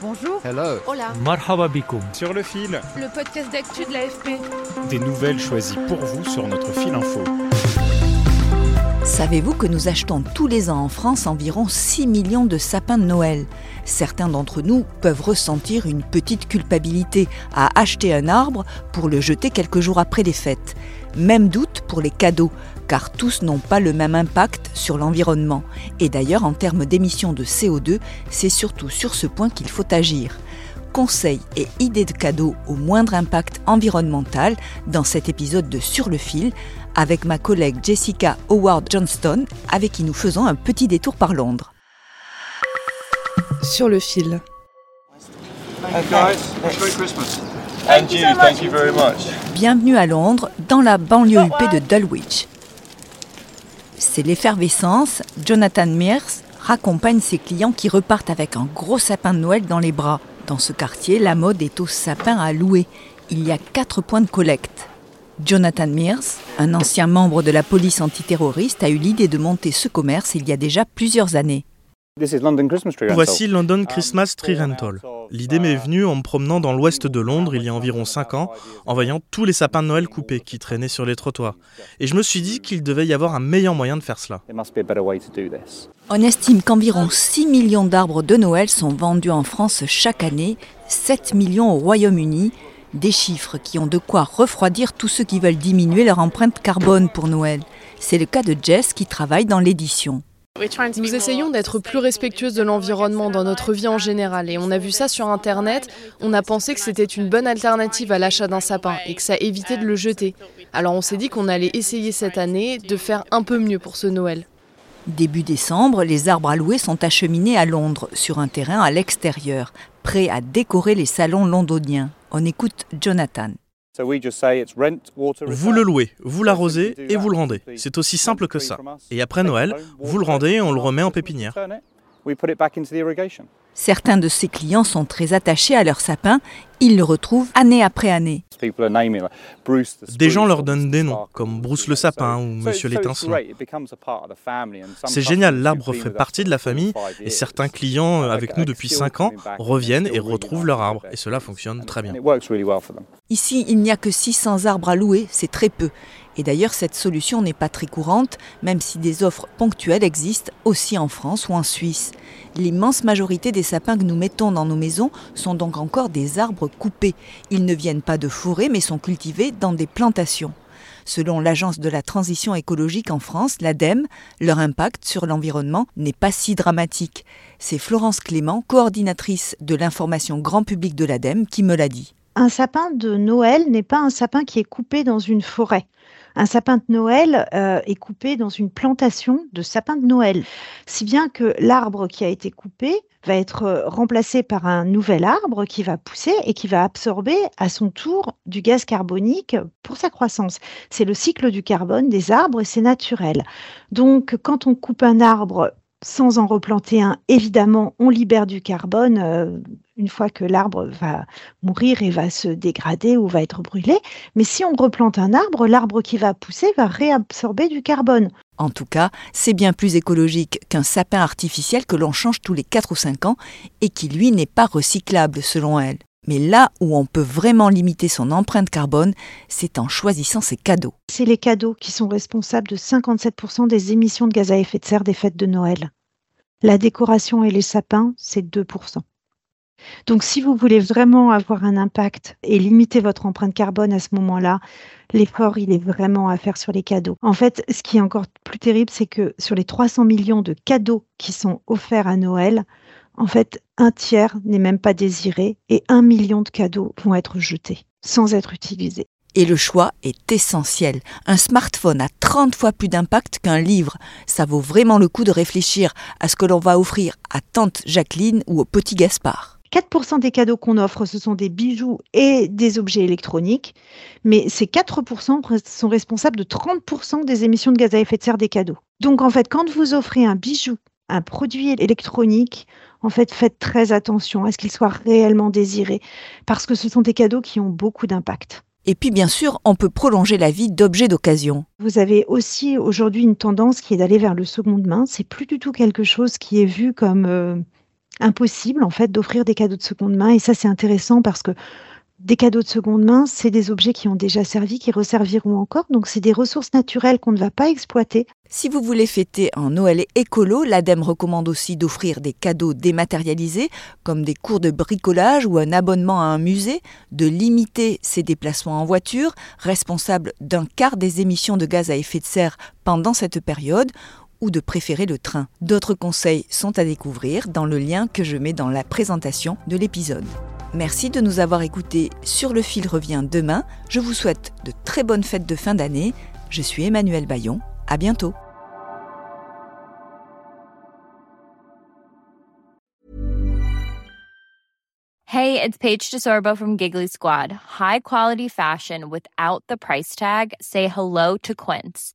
Bonjour. Hello. Hola. Marhaba bikoum. Sur le fil, Le podcast d'actu de l'AFP. des nouvelles choisies pour vous sur notre fil info. Savez-vous que nous achetons tous les ans en France environ 6 millions de sapins de Noël? Certains d'entre nous peuvent ressentir une petite culpabilité à acheter un arbre pour le jeter quelques jours après les fêtes. Même doute pour les cadeaux, car tous n'ont pas le même impact sur l'environnement. Et d'ailleurs, en termes d'émissions de CO2, c'est surtout sur ce point qu'il faut agir conseils et idées de cadeaux au moindre impact environnemental dans cet épisode de Sur le fil avec ma collègue Jessica Howard Johnston avec qui nous faisons un petit détour par Londres. Sur le fil. And you, thank you very much. Bienvenue à Londres, dans la banlieue huppée de Dulwich. C'est l'effervescence, Jonathan Mears raccompagne ses clients qui repartent avec un gros sapin de Noël dans les bras. Dans ce quartier, la mode est au sapin à louer. Il y a quatre points de collecte. Jonathan Mears, un ancien membre de la police antiterroriste, a eu l'idée de monter ce commerce il y a déjà plusieurs années. Voici London Christmas Tree Rental. L'idée m'est venue en me promenant dans l'ouest de Londres il y a environ 5 ans, en voyant tous les sapins de Noël coupés qui traînaient sur les trottoirs. Et je me suis dit qu'il devait y avoir un meilleur moyen de faire cela. On estime qu'environ 6 millions d'arbres de Noël sont vendus en France chaque année, 7 millions au Royaume-Uni, des chiffres qui ont de quoi refroidir tous ceux qui veulent diminuer leur empreinte carbone pour Noël. C'est le cas de Jess qui travaille dans l'édition. Nous essayons d'être plus respectueuses de l'environnement dans notre vie en général et on a vu ça sur Internet, on a pensé que c'était une bonne alternative à l'achat d'un sapin et que ça évitait de le jeter. Alors on s'est dit qu'on allait essayer cette année de faire un peu mieux pour ce Noël. Début décembre, les arbres à louer sont acheminés à Londres, sur un terrain à l'extérieur, prêts à décorer les salons londoniens. On écoute Jonathan. Vous le louez, vous l'arrosez et vous le rendez. C'est aussi simple que ça. Et après Noël, vous le rendez et on le remet en pépinière. Certains de ses clients sont très attachés à leur sapin. Ils le retrouvent année après année. Des gens leur donnent des noms, comme Bruce le sapin ou Monsieur l'étincelant. C'est génial, l'arbre fait partie de la famille et certains clients avec nous depuis 5 ans reviennent et retrouvent leur arbre. Et cela fonctionne très bien. Ici, il n'y a que 600 arbres à louer, c'est très peu. Et d'ailleurs, cette solution n'est pas très courante, même si des offres ponctuelles existent aussi en France ou en Suisse. L'immense majorité des sapins que nous mettons dans nos maisons sont donc encore des arbres coupés. Ils ne viennent pas de forêt, mais sont cultivés dans des plantations. Selon l'Agence de la transition écologique en France, l'ADEME, leur impact sur l'environnement n'est pas si dramatique. C'est Florence Clément, coordinatrice de l'information grand public de l'ADEME, qui me l'a dit. Un sapin de Noël n'est pas un sapin qui est coupé dans une forêt. Un sapin de Noël euh, est coupé dans une plantation de sapins de Noël. Si bien que l'arbre qui a été coupé va être euh, remplacé par un nouvel arbre qui va pousser et qui va absorber à son tour du gaz carbonique pour sa croissance. C'est le cycle du carbone des arbres et c'est naturel. Donc quand on coupe un arbre sans en replanter un, évidemment, on libère du carbone euh, une fois que l'arbre va mourir et va se dégrader ou va être brûlé. Mais si on replante un arbre, l'arbre qui va pousser va réabsorber du carbone. En tout cas, c'est bien plus écologique qu'un sapin artificiel que l'on change tous les 4 ou 5 ans et qui, lui, n'est pas recyclable selon elle. Mais là où on peut vraiment limiter son empreinte carbone, c'est en choisissant ses cadeaux. C'est les cadeaux qui sont responsables de 57% des émissions de gaz à effet de serre des fêtes de Noël. La décoration et les sapins, c'est 2%. Donc si vous voulez vraiment avoir un impact et limiter votre empreinte carbone à ce moment-là, l'effort, il est vraiment à faire sur les cadeaux. En fait, ce qui est encore plus terrible, c'est que sur les 300 millions de cadeaux qui sont offerts à Noël, en fait, un tiers n'est même pas désiré et un million de cadeaux vont être jetés sans être utilisés. Et le choix est essentiel. Un smartphone a 30 fois plus d'impact qu'un livre. Ça vaut vraiment le coup de réfléchir à ce que l'on va offrir à tante Jacqueline ou au petit Gaspard. 4% des cadeaux qu'on offre, ce sont des bijoux et des objets électroniques, mais ces 4% sont responsables de 30% des émissions de gaz à effet de serre des cadeaux. Donc en fait, quand vous offrez un bijou, un produit électronique, en fait, faites très attention à ce qu'il soit réellement désiré, parce que ce sont des cadeaux qui ont beaucoup d'impact. Et puis bien sûr, on peut prolonger la vie d'objets d'occasion. Vous avez aussi aujourd'hui une tendance qui est d'aller vers le seconde main. C'est plus du tout quelque chose qui est vu comme euh, impossible en fait d'offrir des cadeaux de seconde main. Et ça c'est intéressant parce que des cadeaux de seconde main, c'est des objets qui ont déjà servi, qui resserviront encore. Donc, c'est des ressources naturelles qu'on ne va pas exploiter. Si vous voulez fêter un Noël écolo, l'ADEME recommande aussi d'offrir des cadeaux dématérialisés, comme des cours de bricolage ou un abonnement à un musée, de limiter ses déplacements en voiture, responsable d'un quart des émissions de gaz à effet de serre pendant cette période, ou de préférer le train. D'autres conseils sont à découvrir dans le lien que je mets dans la présentation de l'épisode. Merci de nous avoir écoutés. Sur le fil revient demain. Je vous souhaite de très bonnes fêtes de fin d'année. Je suis Emmanuel Bayon. À bientôt. Hey, it's Paige DeSorbo from Giggly Squad. High quality fashion without the price tag. Say hello to Quince.